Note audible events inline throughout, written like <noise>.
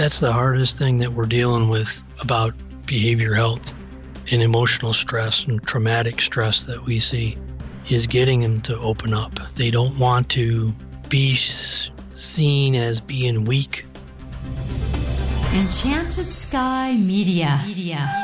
That's the hardest thing that we're dealing with about behavior health and emotional stress and traumatic stress that we see is getting them to open up. They don't want to be seen as being weak. Enchanted Sky Media. Media.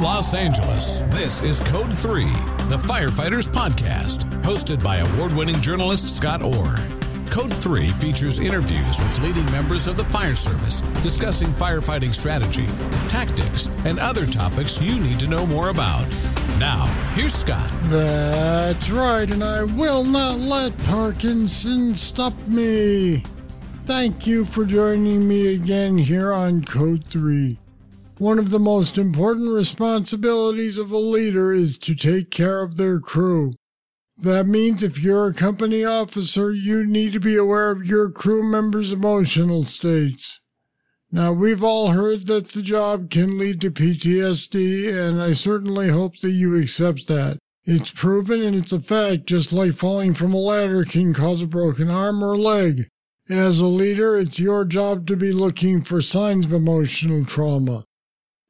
Los Angeles, this is Code 3, the Firefighters Podcast, hosted by award winning journalist Scott Orr. Code 3 features interviews with leading members of the fire service discussing firefighting strategy, tactics, and other topics you need to know more about. Now, here's Scott. That's right, and I will not let Parkinson stop me. Thank you for joining me again here on Code 3. One of the most important responsibilities of a leader is to take care of their crew. That means if you're a company officer, you need to be aware of your crew members' emotional states. Now, we've all heard that the job can lead to PTSD, and I certainly hope that you accept that. It's proven and it's a fact, just like falling from a ladder can cause a broken arm or leg. As a leader, it's your job to be looking for signs of emotional trauma.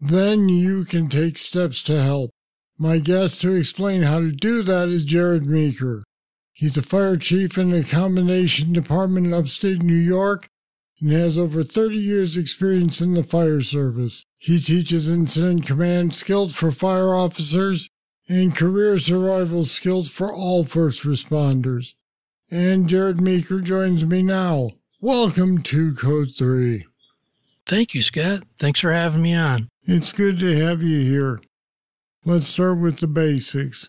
Then you can take steps to help. My guest to explain how to do that is Jared Meeker. He's a fire chief in the combination department in upstate New York and has over 30 years experience in the fire service. He teaches incident command skills for fire officers and career survival skills for all first responders. And Jared Meeker joins me now. Welcome to Code 3. Thank you, Scott. Thanks for having me on. It's good to have you here. Let's start with the basics.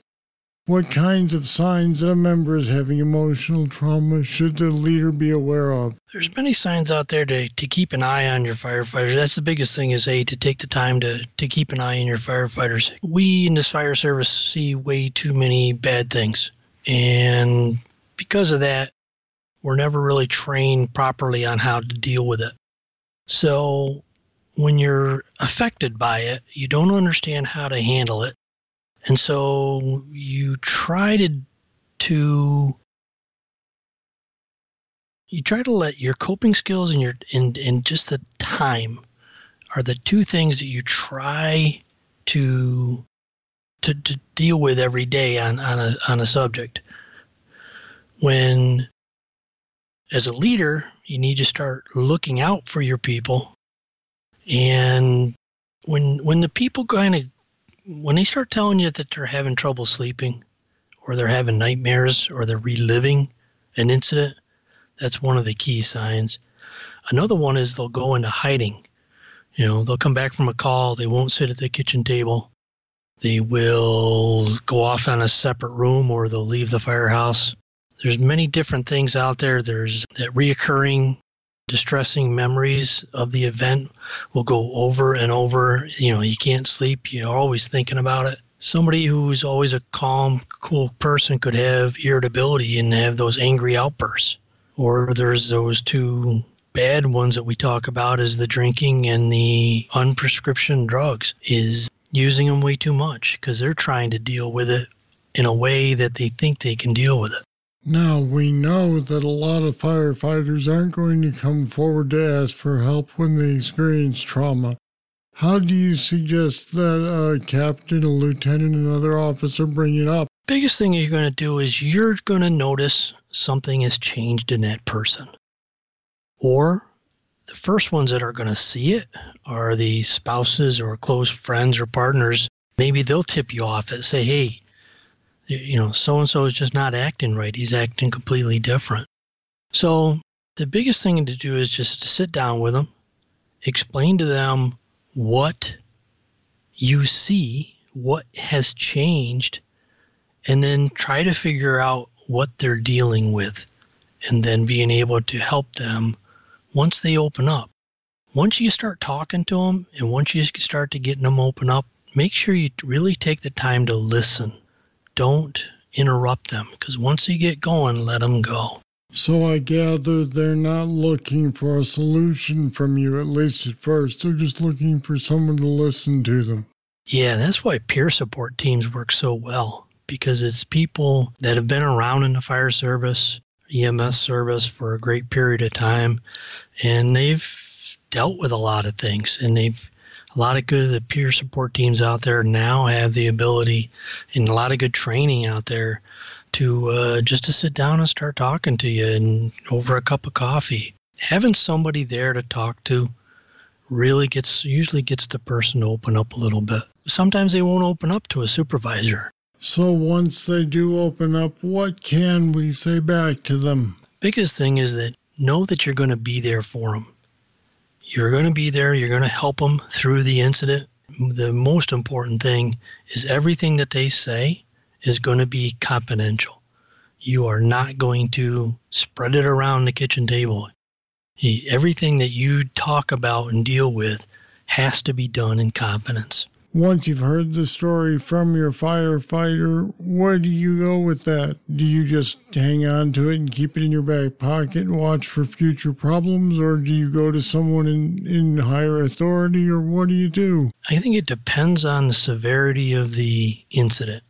What kinds of signs that a member is having emotional trauma should the leader be aware of? There's many signs out there to, to keep an eye on your firefighters. That's the biggest thing is a to take the time to, to keep an eye on your firefighters. We in this fire service see way too many bad things. And because of that, we're never really trained properly on how to deal with it. So when you're affected by it, you don't understand how to handle it. And so you try to to you try to let your coping skills and your and, and just the time are the two things that you try to to, to deal with every day on, on a on a subject. When as a leader, you need to start looking out for your people and when when the people kind of when they start telling you that they're having trouble sleeping or they're having nightmares or they're reliving an incident, that's one of the key signs. Another one is they'll go into hiding. You know, they'll come back from a call, they won't sit at the kitchen table. They will go off on a separate room or they'll leave the firehouse. There's many different things out there. There's that reoccurring distressing memories of the event will go over and over. You know, you can't sleep, you're always thinking about it. Somebody who's always a calm, cool person could have irritability and have those angry outbursts. Or there's those two bad ones that we talk about is the drinking and the unprescription drugs is using them way too much because they're trying to deal with it in a way that they think they can deal with it. Now, we know that a lot of firefighters aren't going to come forward to ask for help when they experience trauma. How do you suggest that a captain, a lieutenant, and another officer bring it up? Biggest thing you're going to do is you're going to notice something has changed in that person. Or the first ones that are going to see it are the spouses or close friends or partners. Maybe they'll tip you off and say, hey, you know, so and so is just not acting right. He's acting completely different. So the biggest thing to do is just to sit down with them, explain to them what you see, what has changed, and then try to figure out what they're dealing with, and then being able to help them once they open up. Once you start talking to them and once you start to getting them open up, make sure you really take the time to listen don't interrupt them because once they get going, let them go. So I gather they're not looking for a solution from you, at least at first. They're just looking for someone to listen to them. Yeah, that's why peer support teams work so well because it's people that have been around in the fire service, EMS service for a great period of time, and they've dealt with a lot of things and they've a lot of good peer support teams out there now have the ability and a lot of good training out there to uh, just to sit down and start talking to you and over a cup of coffee having somebody there to talk to really gets usually gets the person to open up a little bit sometimes they won't open up to a supervisor So once they do open up, what can we say back to them? biggest thing is that know that you're going to be there for them. You're going to be there. You're going to help them through the incident. The most important thing is everything that they say is going to be confidential. You are not going to spread it around the kitchen table. Everything that you talk about and deal with has to be done in confidence. Once you've heard the story from your firefighter, where do you go with that? Do you just hang on to it and keep it in your back pocket and watch for future problems, or do you go to someone in, in higher authority, or what do you do? I think it depends on the severity of the incident.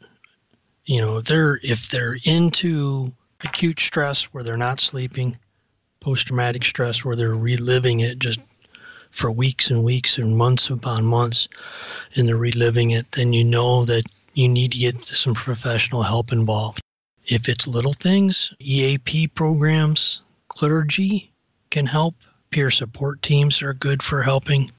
You know, if they're if they're into acute stress where they're not sleeping, post traumatic stress where they're reliving it just for weeks and weeks and months upon months and they're reliving it, then you know that you need to get some professional help involved. If it's little things, EAP programs, clergy can help. Peer support teams are good for helping.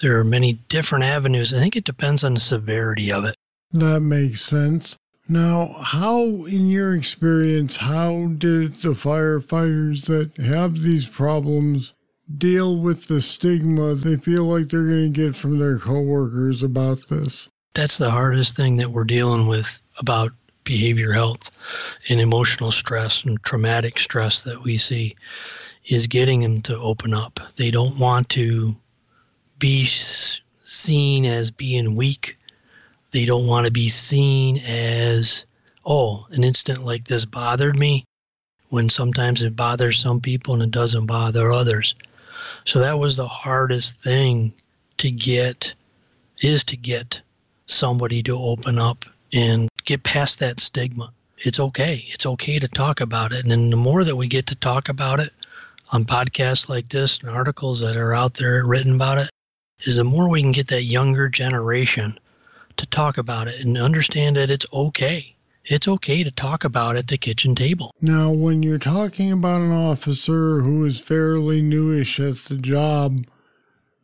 There are many different avenues. I think it depends on the severity of it. That makes sense. Now, how, in your experience, how did the firefighters that have these problems deal with the stigma they feel like they're going to get from their coworkers about this? That's the hardest thing that we're dealing with about behavior health and emotional stress and traumatic stress that we see is getting them to open up. They don't want to be seen as being weak. They don't want to be seen as, oh, an incident like this bothered me, when sometimes it bothers some people and it doesn't bother others. So that was the hardest thing to get, is to get somebody to open up and get past that stigma. It's okay. It's okay to talk about it. And the more that we get to talk about it on podcasts like this and articles that are out there written about it, is the more we can get that younger generation to talk about it and understand that it's okay. It's okay to talk about it at the kitchen table. Now, when you're talking about an officer who is fairly newish at the job,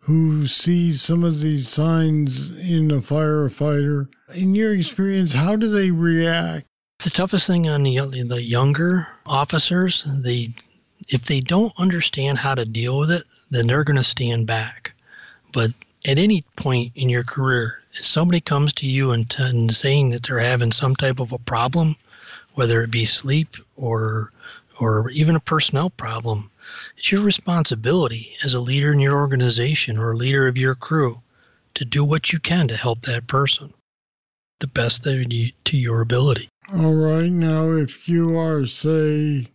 who sees some of these signs in a firefighter, in your experience, how do they react? The toughest thing on the, the younger officers, they if they don't understand how to deal with it, then they're going to stand back. But at any point in your career, if somebody comes to you and, t- and saying that they're having some type of a problem, whether it be sleep or or even a personnel problem, it's your responsibility as a leader in your organization or a leader of your crew to do what you can to help that person the best that you, to your ability. All right, now, if you are, say,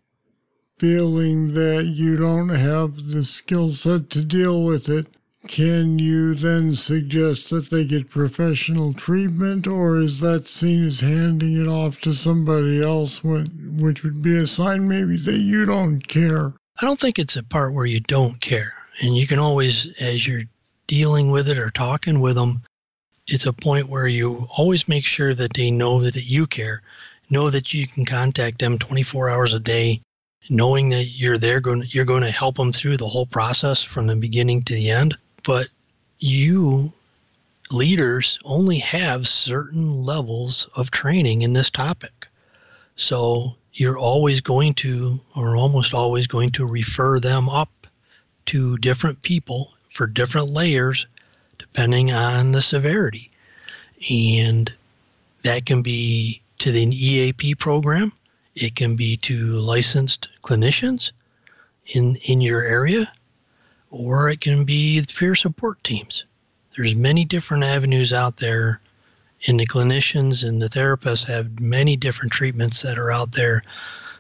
feeling that you don't have the skill set to deal with it, can you then suggest that they get professional treatment, or is that seen as handing it off to somebody else, which would be a sign maybe that you don't care? I don't think it's a part where you don't care. And you can always, as you're dealing with it or talking with them, it's a point where you always make sure that they know that you care, know that you can contact them 24 hours a day, knowing that you're there going you're going to help them through the whole process from the beginning to the end. But you leaders only have certain levels of training in this topic. So you're always going to, or almost always going to, refer them up to different people for different layers depending on the severity. And that can be to the EAP program, it can be to licensed clinicians in, in your area, or it can be the peer support teams. There's many different avenues out there, and the clinicians and the therapists have many different treatments that are out there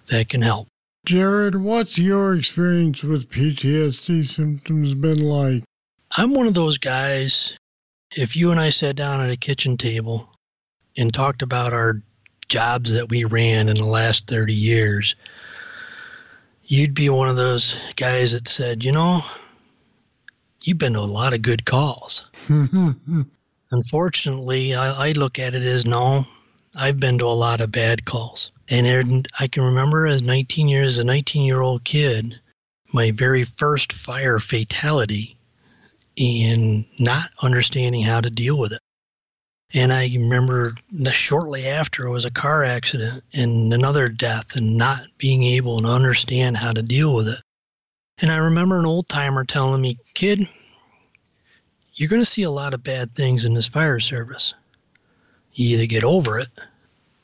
that can help. Jared, what's your experience with PTSD symptoms been like? I'm one of those guys If you and I sat down at a kitchen table and talked about our jobs that we ran in the last 30 years, you'd be one of those guys that said, you know, you've been to a lot of good calls. <laughs> Unfortunately, I, I, look at it as no, I've been to a lot of bad calls. And I can remember as 19 years, a 19 year old kid, my very first fire fatality and not understanding how to deal with it. And I remember shortly after it was a car accident and another death and not being able to understand how to deal with it. And I remember an old timer telling me, kid, you're going to see a lot of bad things in this fire service. You either get over it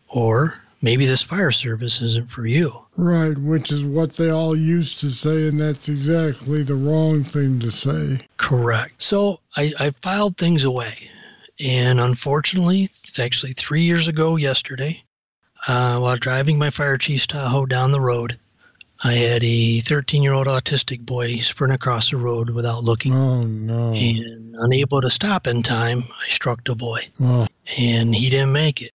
or maybe this fire service isn't for you. Right, which is what they all used to say, and that's exactly the wrong thing to say. Correct. So I, I filed things away. And unfortunately, it's actually three years ago yesterday, uh, while driving my fire chief's Tahoe down the road, I had a 13 year old autistic boy sprint across the road without looking. Oh, no. And unable to stop in time, I struck the boy. Oh. And he didn't make it.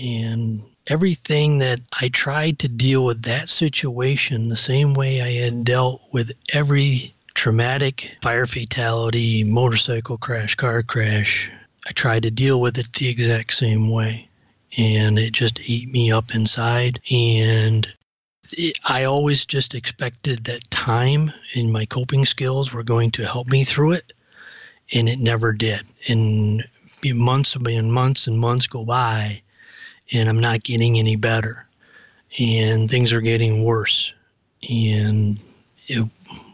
And everything that I tried to deal with that situation the same way I had dealt with every traumatic fire fatality, motorcycle crash, car crash. I tried to deal with it the exact same way. And it just ate me up inside. And I always just expected that time and my coping skills were going to help me through it. And it never did. And months and months and months go by and I'm not getting any better. And things are getting worse. And it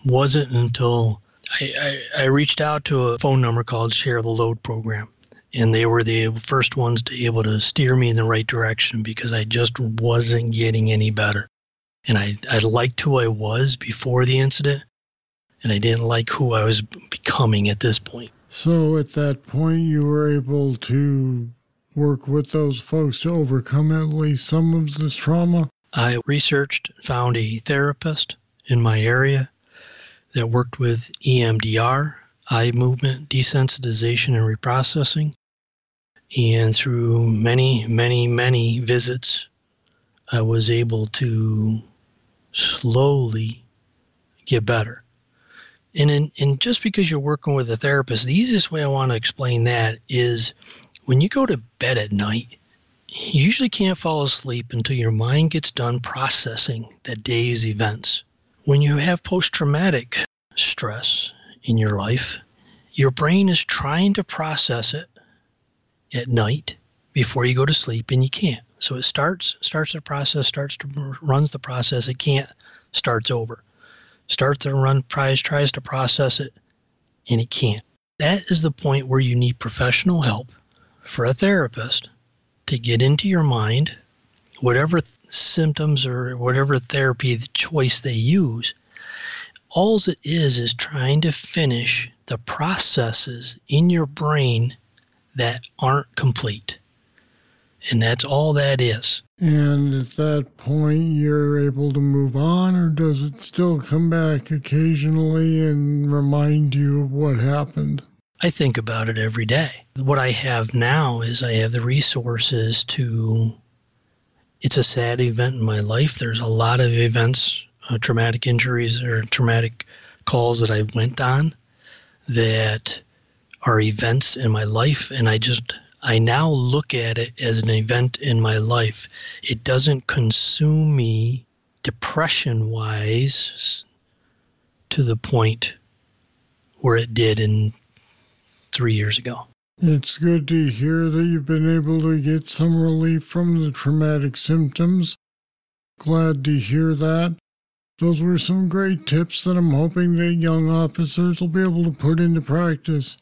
wasn't until I, I, I reached out to a phone number called Share the Load program. And they were the first ones to be able to steer me in the right direction because I just wasn't getting any better. And I, I liked who I was before the incident, and I didn't like who I was becoming at this point. So at that point, you were able to work with those folks to overcome at least some of this trauma? I researched, found a therapist in my area that worked with EMDR, eye movement desensitization and reprocessing. And through many, many, many visits, I was able to slowly get better. And, in, and just because you're working with a therapist, the easiest way I want to explain that is when you go to bed at night, you usually can't fall asleep until your mind gets done processing that day's events. When you have post traumatic stress in your life, your brain is trying to process it at night before you go to sleep and you can't. So it starts starts the process, starts to runs the process, it can't, starts over. Starts to run tries tries to process it and it can't. That is the point where you need professional help for a therapist to get into your mind, whatever symptoms or whatever therapy the choice they use, all it is is trying to finish the processes in your brain that aren't complete. And that's all that is. And at that point, you're able to move on, or does it still come back occasionally and remind you of what happened? I think about it every day. What I have now is I have the resources to. It's a sad event in my life. There's a lot of events, uh, traumatic injuries or traumatic calls that I went on that are events in my life. And I just, I now look at it as an event in my life. It doesn't consume me depression wise to the point where it did in three years ago. It's good to hear that you've been able to get some relief from the traumatic symptoms. Glad to hear that. Those were some great tips that I'm hoping that young officers will be able to put into practice.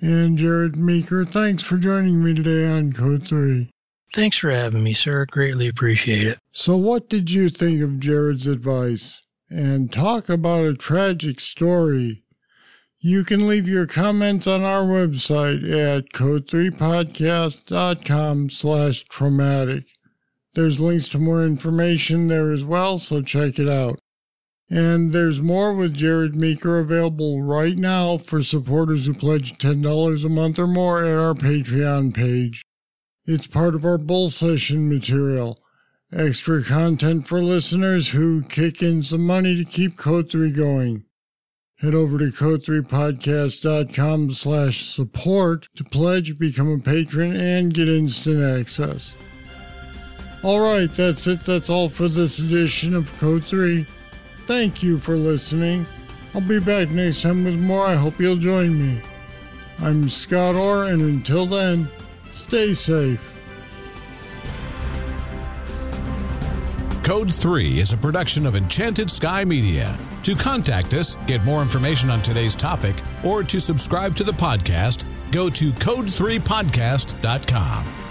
And Jared Meeker, thanks for joining me today on Code 3. Thanks for having me, sir. Greatly appreciate it. So, what did you think of Jared's advice? And talk about a tragic story. You can leave your comments on our website at code3podcast.com slash traumatic. There's links to more information there as well, so check it out. And there's more with Jared Meeker available right now for supporters who pledge $10 a month or more at our Patreon page. It's part of our Bull Session material. Extra content for listeners who kick in some money to keep Code 3 going. Head over to code3podcast.com slash support to pledge, become a patron, and get instant access. All right, that's it. That's all for this edition of Code 3. Thank you for listening. I'll be back next time with more. I hope you'll join me. I'm Scott Orr, and until then, stay safe. Code 3 is a production of Enchanted Sky Media. To contact us, get more information on today's topic, or to subscribe to the podcast, go to code3podcast.com.